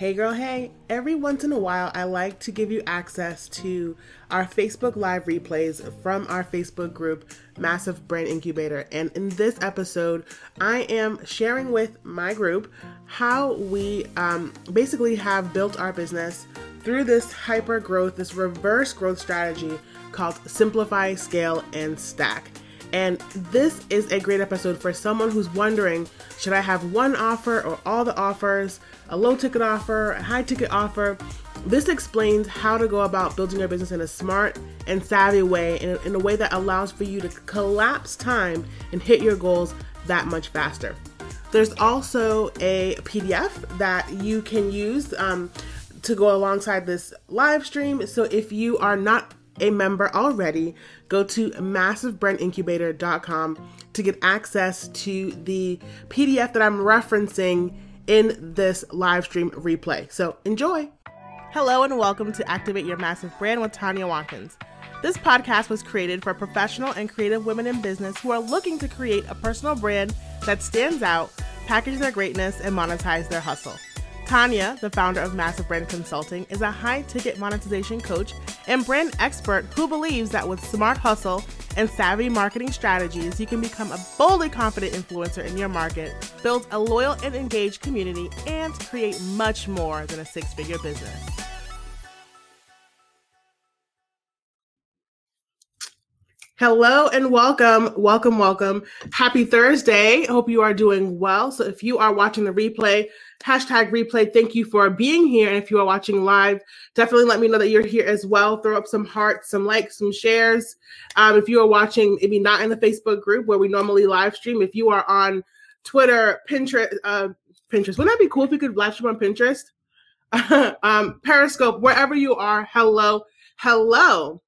Hey girl, hey. Every once in a while, I like to give you access to our Facebook Live replays from our Facebook group, Massive Brand Incubator. And in this episode, I am sharing with my group how we um, basically have built our business through this hyper growth, this reverse growth strategy called Simplify, Scale, and Stack. And this is a great episode for someone who's wondering should I have one offer or all the offers, a low ticket offer, a high ticket offer? This explains how to go about building your business in a smart and savvy way, in a, in a way that allows for you to collapse time and hit your goals that much faster. There's also a PDF that you can use um, to go alongside this live stream. So if you are not a member already, go to massivebrandincubator.com to get access to the PDF that I'm referencing in this live stream replay. So enjoy. Hello and welcome to Activate Your Massive Brand with Tanya Watkins. This podcast was created for professional and creative women in business who are looking to create a personal brand that stands out, package their greatness, and monetize their hustle. Tanya, the founder of Massive Brand Consulting, is a high ticket monetization coach and brand expert who believes that with smart hustle and savvy marketing strategies, you can become a boldly confident influencer in your market, build a loyal and engaged community, and create much more than a six figure business. Hello and welcome, welcome, welcome. Happy Thursday. Hope you are doing well. So, if you are watching the replay, hashtag replay. Thank you for being here. And if you are watching live, definitely let me know that you're here as well. Throw up some hearts, some likes, some shares. Um, if you are watching, maybe not in the Facebook group where we normally live stream, if you are on Twitter, Pinterest, uh, Pinterest, wouldn't that be cool if we could live stream on Pinterest? um, Periscope, wherever you are, hello, hello.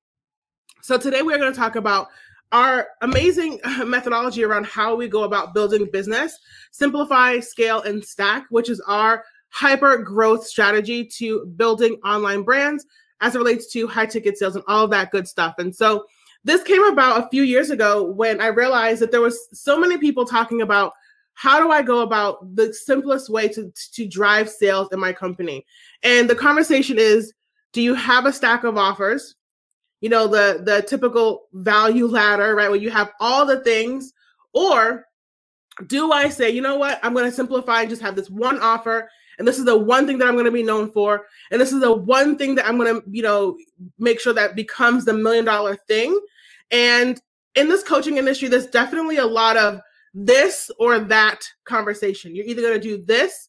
So today we're going to talk about our amazing methodology around how we go about building business, simplify, scale, and stack, which is our hyper growth strategy to building online brands as it relates to high ticket sales and all that good stuff. And so this came about a few years ago when I realized that there was so many people talking about how do I go about the simplest way to, to drive sales in my company? And the conversation is, do you have a stack of offers? You know the the typical value ladder right where you have all the things or do i say you know what? I'm going to simplify and just have this one offer and this is the one thing that i'm going to be known for and this is the one thing that i'm going to you know make sure that becomes the million dollar thing. And in this coaching industry there's definitely a lot of this or that conversation. You're either going to do this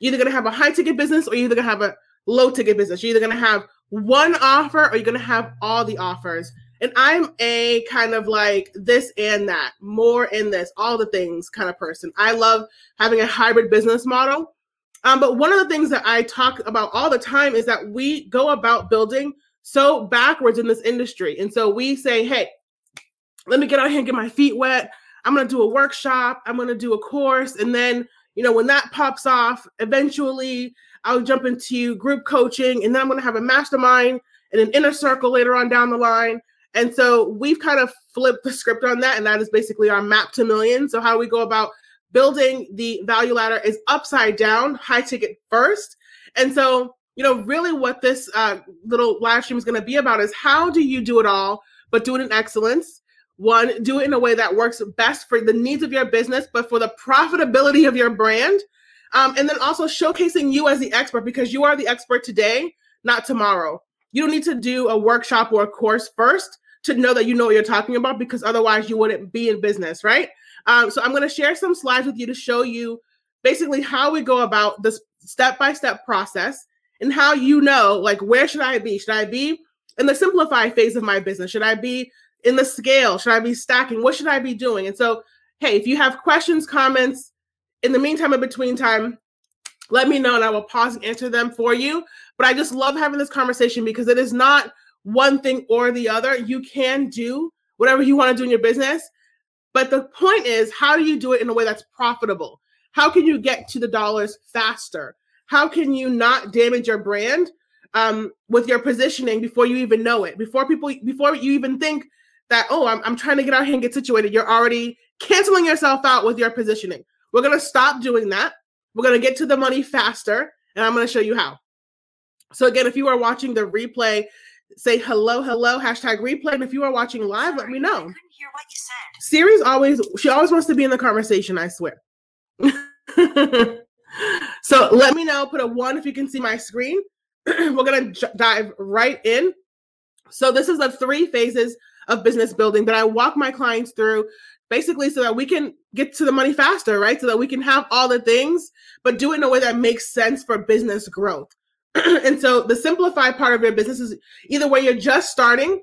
you're either going to have a high ticket business or you're either going to have a low ticket business you're either going to have one offer or you're going to have all the offers. And I'm a kind of like this and that, more in this, all the things kind of person. I love having a hybrid business model. Um, but one of the things that I talk about all the time is that we go about building so backwards in this industry. And so we say, hey, let me get out here and get my feet wet. I'm going to do a workshop. I'm going to do a course. And then, you know, when that pops off, eventually I'll jump into group coaching, and then I'm going to have a mastermind and an inner circle later on down the line. And so we've kind of flipped the script on that, and that is basically our map to million. So how we go about building the value ladder is upside down, high ticket first. And so, you know, really what this uh, little live stream is going to be about is how do you do it all, but do it in excellence. One, do it in a way that works best for the needs of your business, but for the profitability of your brand. Um, and then also showcasing you as the expert because you are the expert today, not tomorrow. You don't need to do a workshop or a course first to know that you know what you're talking about because otherwise you wouldn't be in business, right? Um, so I'm going to share some slides with you to show you basically how we go about this step by step process and how you know, like, where should I be? Should I be in the simplify phase of my business? Should I be in the scale? Should I be stacking? What should I be doing? And so, hey, if you have questions, comments, in the meantime, in between time, let me know and I will pause and answer them for you. But I just love having this conversation because it is not one thing or the other. You can do whatever you want to do in your business. But the point is, how do you do it in a way that's profitable? How can you get to the dollars faster? How can you not damage your brand um, with your positioning before you even know it? Before people, before you even think that, oh, I'm, I'm trying to get out here and get situated, you're already canceling yourself out with your positioning. We're going to stop doing that. We're going to get to the money faster. And I'm going to show you how. So again, if you are watching the replay, say hello, hello, hashtag replay. And if you are watching live, let me know. hear what you said. Siri's always, she always wants to be in the conversation, I swear. so let me know, put a one if you can see my screen. We're going to dive right in. So this is the three phases of business building that I walk my clients through basically so that we can get to the money faster, right? So that we can have all the things, but do it in a way that makes sense for business growth. and so the simplified part of your business is either where you're just starting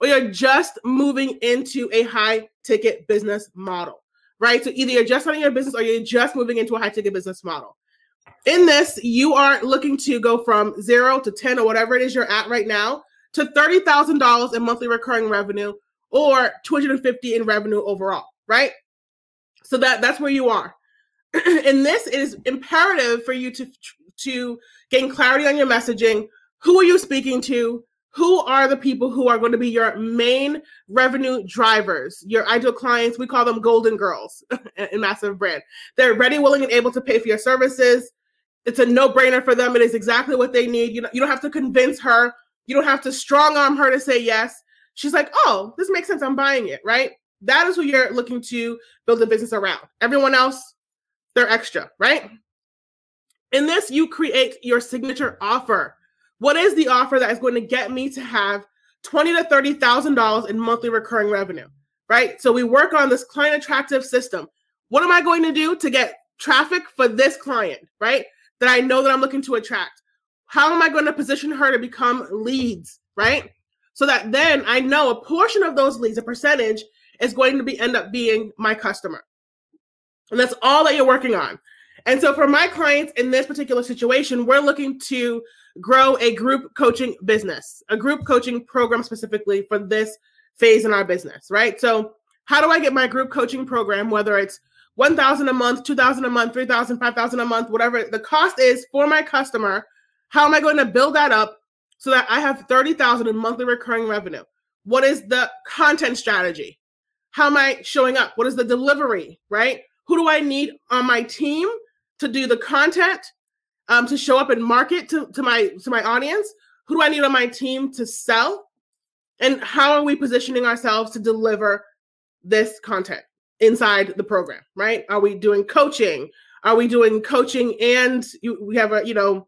or you're just moving into a high ticket business model, right? So either you're just starting your business or you're just moving into a high ticket business model. In this, you are looking to go from zero to 10 or whatever it is you're at right now to $30,000 in monthly recurring revenue or 250 in revenue overall, right? So that that's where you are. in this, is imperative for you to to gain clarity on your messaging. Who are you speaking to? Who are the people who are going to be your main revenue drivers? Your ideal clients, we call them golden girls in Massive Brand. They're ready, willing, and able to pay for your services. It's a no-brainer for them. It is exactly what they need. You know, you don't have to convince her. You don't have to strong arm her to say yes. She's like, oh, this makes sense. I'm buying it, right? That is who you're looking to build a business around. Everyone else, they're extra, right? In this, you create your signature offer. What is the offer that is going to get me to have twenty to thirty thousand dollars in monthly recurring revenue? Right. So we work on this client attractive system. What am I going to do to get traffic for this client? Right. That I know that I'm looking to attract. How am I going to position her to become leads? Right. So that then I know a portion of those leads, a percentage, is going to be end up being my customer. And that's all that you're working on. And so for my clients in this particular situation, we're looking to grow a group coaching business, a group coaching program specifically for this phase in our business, right? So how do I get my group coaching program, whether it's 1000 a month, 2000 a month, 3000, 5000 a month, whatever the cost is for my customer, how am I going to build that up so that I have 30,000 in monthly recurring revenue? What is the content strategy? How am I showing up? What is the delivery, right? Who do I need on my team to do the content, um, to show up and market to, to my to my audience? Who do I need on my team to sell? And how are we positioning ourselves to deliver this content inside the program? Right? Are we doing coaching? Are we doing coaching and you, we have a you know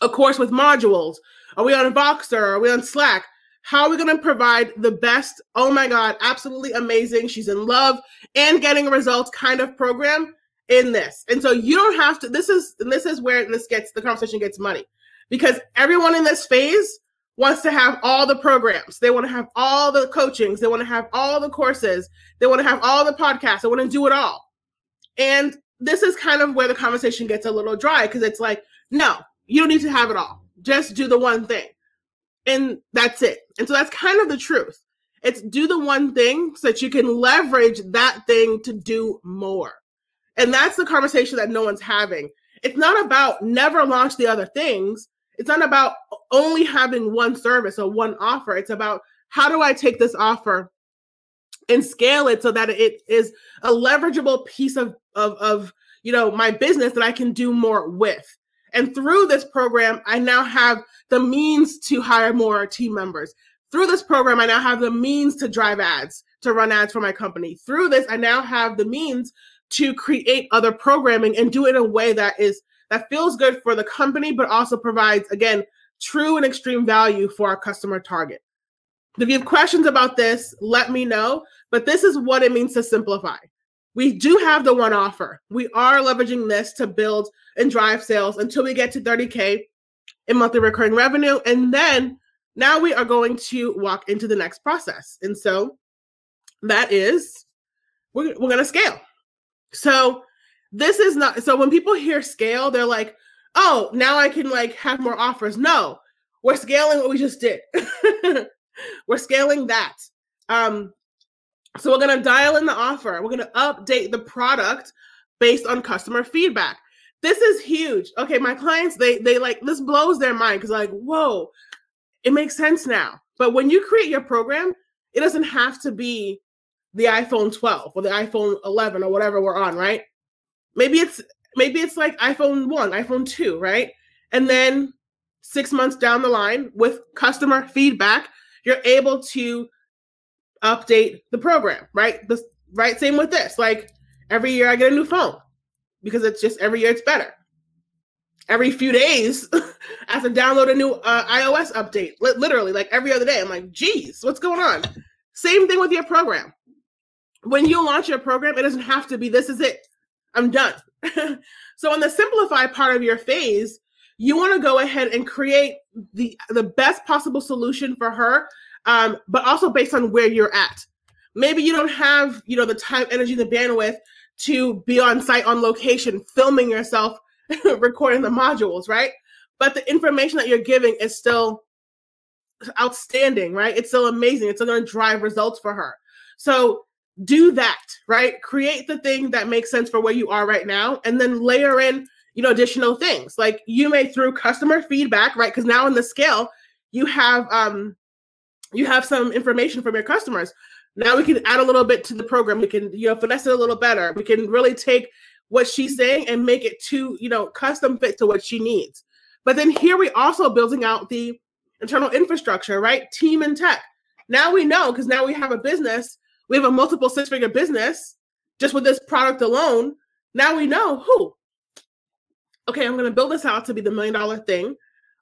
a course with modules? Are we on Voxer? Are we on Slack? How are we going to provide the best? Oh my God, absolutely amazing. She's in love and getting a results kind of program in this. And so you don't have to, this is, this is where this gets, the conversation gets money because everyone in this phase wants to have all the programs. They want to have all the coachings. They want to have all the courses. They want to have all the podcasts. They want to do it all. And this is kind of where the conversation gets a little dry because it's like, no, you don't need to have it all. Just do the one thing. And that's it. And so that's kind of the truth. It's do the one thing so that you can leverage that thing to do more. And that's the conversation that no one's having. It's not about never launch the other things. It's not about only having one service or one offer. It's about how do I take this offer and scale it so that it is a leverageable piece of, of, of you know my business that I can do more with. And through this program, I now have the means to hire more team members. Through this program, I now have the means to drive ads, to run ads for my company. Through this, I now have the means to create other programming and do it in a way that is that feels good for the company, but also provides again true and extreme value for our customer target. If you have questions about this, let me know. But this is what it means to simplify. We do have the one offer. We are leveraging this to build and drive sales until we get to 30K in monthly recurring revenue. And then now we are going to walk into the next process. And so that is, we're, we're going to scale. So this is not so when people hear scale, they're like, oh, now I can like have more offers. No, we're scaling what we just did. we're scaling that. Um, so we're gonna dial in the offer. We're gonna update the product based on customer feedback. This is huge. Okay, my clients, they they like this blows their mind because like, whoa, it makes sense now. But when you create your program, it doesn't have to be the iPhone 12 or the iPhone 11 or whatever we're on, right? Maybe it's maybe it's like iPhone 1, iPhone 2, right? And then six months down the line with customer feedback, you're able to update the program, right? The right same with this. Like every year I get a new phone because it's just every year it's better. Every few days, I have to download a new uh, iOS update. L- literally, like every other day. I'm like, geez, what's going on? Same thing with your program. When you launch your program, it doesn't have to be this is it. I'm done. so in the simplify part of your phase, you want to go ahead and create the the best possible solution for her, um, but also based on where you're at. Maybe you don't have you know the time, energy, the bandwidth to be on site on location, filming yourself, recording the modules, right? But the information that you're giving is still outstanding, right? It's still amazing. It's still going to drive results for her. So do that, right? Create the thing that makes sense for where you are right now, and then layer in you know additional things like you may through customer feedback right because now in the scale you have um you have some information from your customers. Now we can add a little bit to the program. We can you know finesse it a little better. We can really take what she's mm-hmm. saying and make it to you know custom fit to what she needs. But then here we also building out the internal infrastructure right? Team and tech. Now we know because now we have a business. We have a multiple six figure business just with this product alone. Now we know who. Okay, I'm going to build this out to be the million dollar thing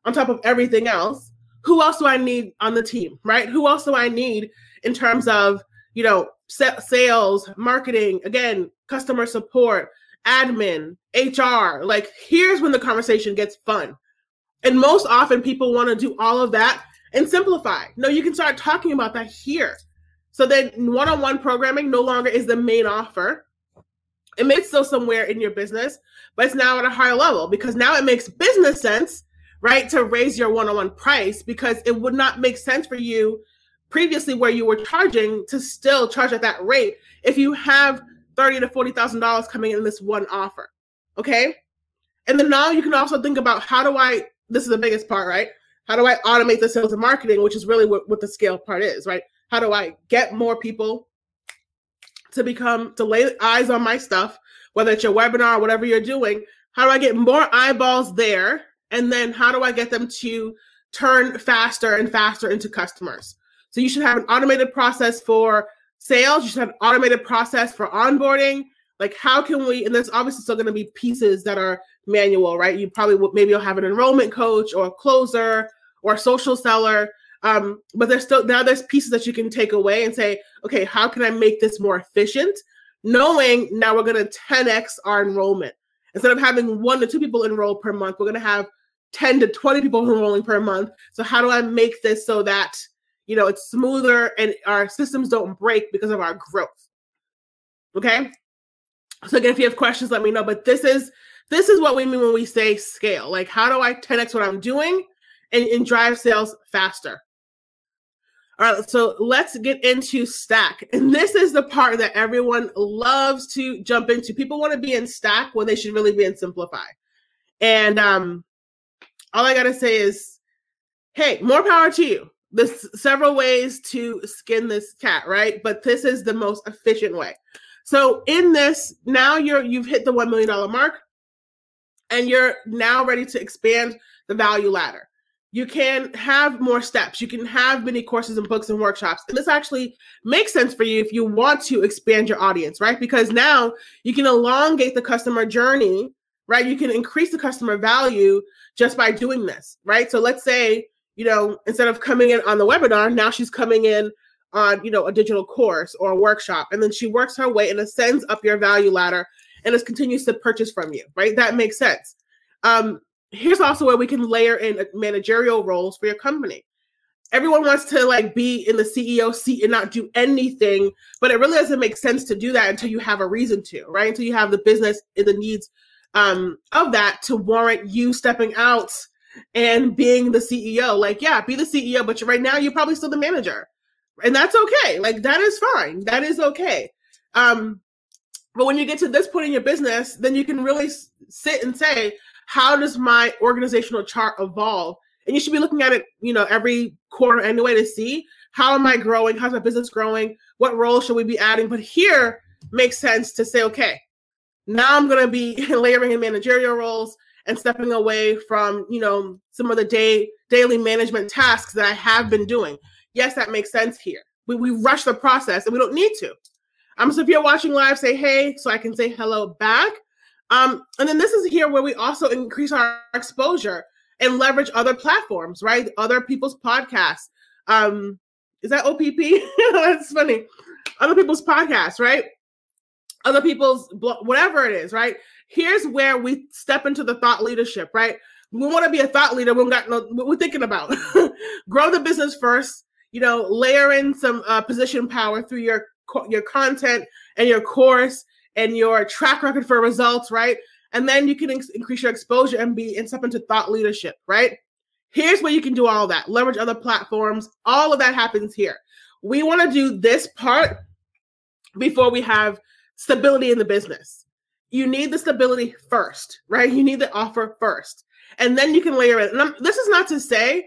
on top of everything else. Who else do I need on the team, right? Who else do I need in terms of, you know, sales, marketing, again, customer support, admin, HR? Like, here's when the conversation gets fun. And most often people want to do all of that and simplify. No, you can start talking about that here. So then one on one programming no longer is the main offer. It may still somewhere in your business, but it's now at a higher level because now it makes business sense, right, to raise your one on one price because it would not make sense for you previously where you were charging to still charge at that rate if you have thirty to forty thousand dollars coming in this one offer. Okay. And then now you can also think about how do I this is the biggest part, right? How do I automate the sales and marketing, which is really what, what the scale part is, right? How do I get more people to become to lay eyes on my stuff whether it's your webinar or whatever you're doing, how do I get more eyeballs there? And then how do I get them to turn faster and faster into customers? So you should have an automated process for sales. You should have an automated process for onboarding. Like how can we, and there's obviously still going to be pieces that are manual, right? You probably will, maybe you'll have an enrollment coach or a closer or a social seller. Um, but there's still now there's pieces that you can take away and say, okay, how can I make this more efficient? knowing now we're going to 10x our enrollment. Instead of having one to two people enroll per month, we're going to have 10 to 20 people enrolling per month. So how do I make this so that you know it's smoother and our systems don't break because of our growth? Okay. So again, if you have questions, let me know. But this is this is what we mean when we say scale. Like, how do I 10x what I'm doing and, and drive sales faster? All right, so let's get into stack. And this is the part that everyone loves to jump into. People want to be in stack when they should really be in simplify. And um all I got to say is hey, more power to you. There's several ways to skin this cat, right? But this is the most efficient way. So in this, now you're you've hit the 1 million dollar mark and you're now ready to expand the value ladder you can have more steps. You can have many courses and books and workshops. And this actually makes sense for you if you want to expand your audience, right? Because now you can elongate the customer journey, right? You can increase the customer value just by doing this, right? So let's say, you know, instead of coming in on the webinar, now she's coming in on, you know, a digital course or a workshop. And then she works her way and ascends up your value ladder and just continues to purchase from you, right? That makes sense. Um, here's also where we can layer in managerial roles for your company. Everyone wants to like be in the CEO seat and not do anything, but it really doesn't make sense to do that until you have a reason to, right? Until you have the business and the needs um, of that to warrant you stepping out and being the CEO. Like, yeah, be the CEO, but right now you're probably still the manager, and that's okay. Like that is fine. That is okay. Um, but when you get to this point in your business, then you can really sit and say, how does my organizational chart evolve? And you should be looking at it, you know, every quarter anyway to see how am I growing? How's my business growing? What role should we be adding? But here makes sense to say, okay, now I'm going to be layering in managerial roles and stepping away from, you know, some of the day daily management tasks that I have been doing. Yes, that makes sense here. We, we rush the process and we don't need to. Um, so if you're watching live, say hey, so I can say hello back. Um, and then this is here where we also increase our exposure and leverage other platforms, right? Other people's podcasts. Um, is that OPP? That's funny. Other people's podcasts, right? Other people's whatever it is, right? Here's where we step into the thought leadership, right? We want to be a thought leader. We got we're thinking about grow the business first. You know, layer in some uh, position power through your your content and your course and your track record for results, right? And then you can in- increase your exposure and be and step into thought leadership, right? Here's where you can do all that. Leverage other platforms. All of that happens here. We want to do this part before we have stability in the business. You need the stability first, right? You need the offer first. And then you can layer it. And I'm, this is not to say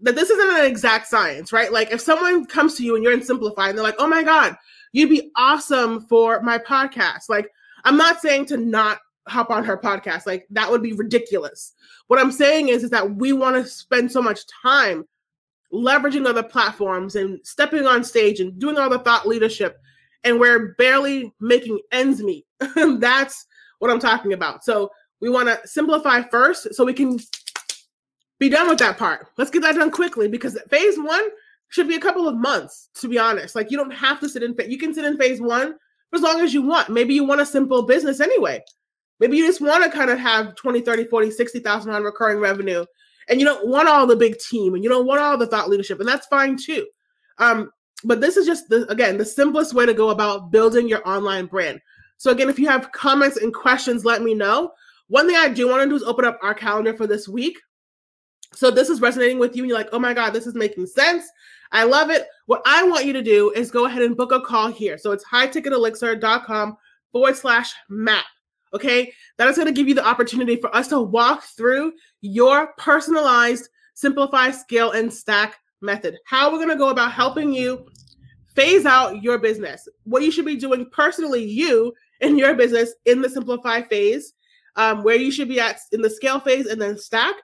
that this isn't an exact science, right? Like if someone comes to you and you're in Simplify and they're like, oh my God, you'd be awesome for my podcast. Like, I'm not saying to not hop on her podcast. Like that would be ridiculous. What I'm saying is, is that we want to spend so much time leveraging other platforms and stepping on stage and doing all the thought leadership, and we're barely making ends meet. That's what I'm talking about. So we want to simplify first so we can be done with that part. Let's get that done quickly because phase one should be a couple of months, to be honest. Like you don't have to sit in, you can sit in phase one for as long as you want. Maybe you want a simple business anyway. Maybe you just want to kind of have 20, 30, 40, 60,000 on recurring revenue and you don't want all the big team and you don't want all the thought leadership and that's fine too. Um, but this is just the, again, the simplest way to go about building your online brand. So again, if you have comments and questions, let me know. One thing I do want to do is open up our calendar for this week. So this is resonating with you and you're like, oh my God, this is making sense. I love it. What I want you to do is go ahead and book a call here. So it's highticketelixir.com forward slash map. Okay. That is going to give you the opportunity for us to walk through your personalized simplify, scale, and stack method. How we're going to go about helping you phase out your business, what you should be doing personally, you in your business in the simplify phase, um, where you should be at in the scale phase and then stack.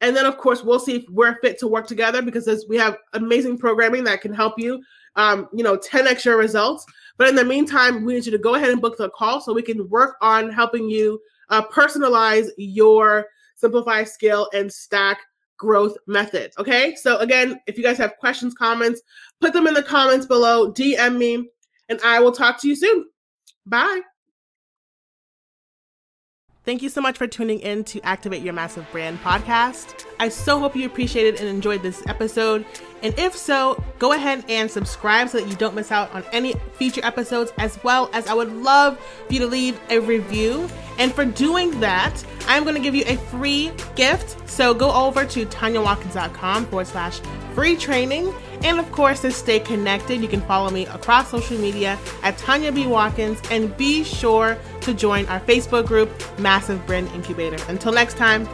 And then, of course, we'll see if we're fit to work together because we have amazing programming that can help you, um, you know, 10 extra results. But in the meantime, we need you to go ahead and book the call so we can work on helping you uh, personalize your simplify, scale, and stack growth method. Okay. So, again, if you guys have questions, comments, put them in the comments below, DM me, and I will talk to you soon. Bye. Thank you so much for tuning in to Activate Your Massive Brand podcast. I so hope you appreciated and enjoyed this episode. And if so, go ahead and subscribe so that you don't miss out on any future episodes, as well as I would love for you to leave a review. And for doing that, I'm going to give you a free gift. So go over to tanyawatkins.com forward slash free training. And of course, to stay connected, you can follow me across social media at Tanya B. Watkins and be sure to join our Facebook group, Massive Brand Incubator. Until next time,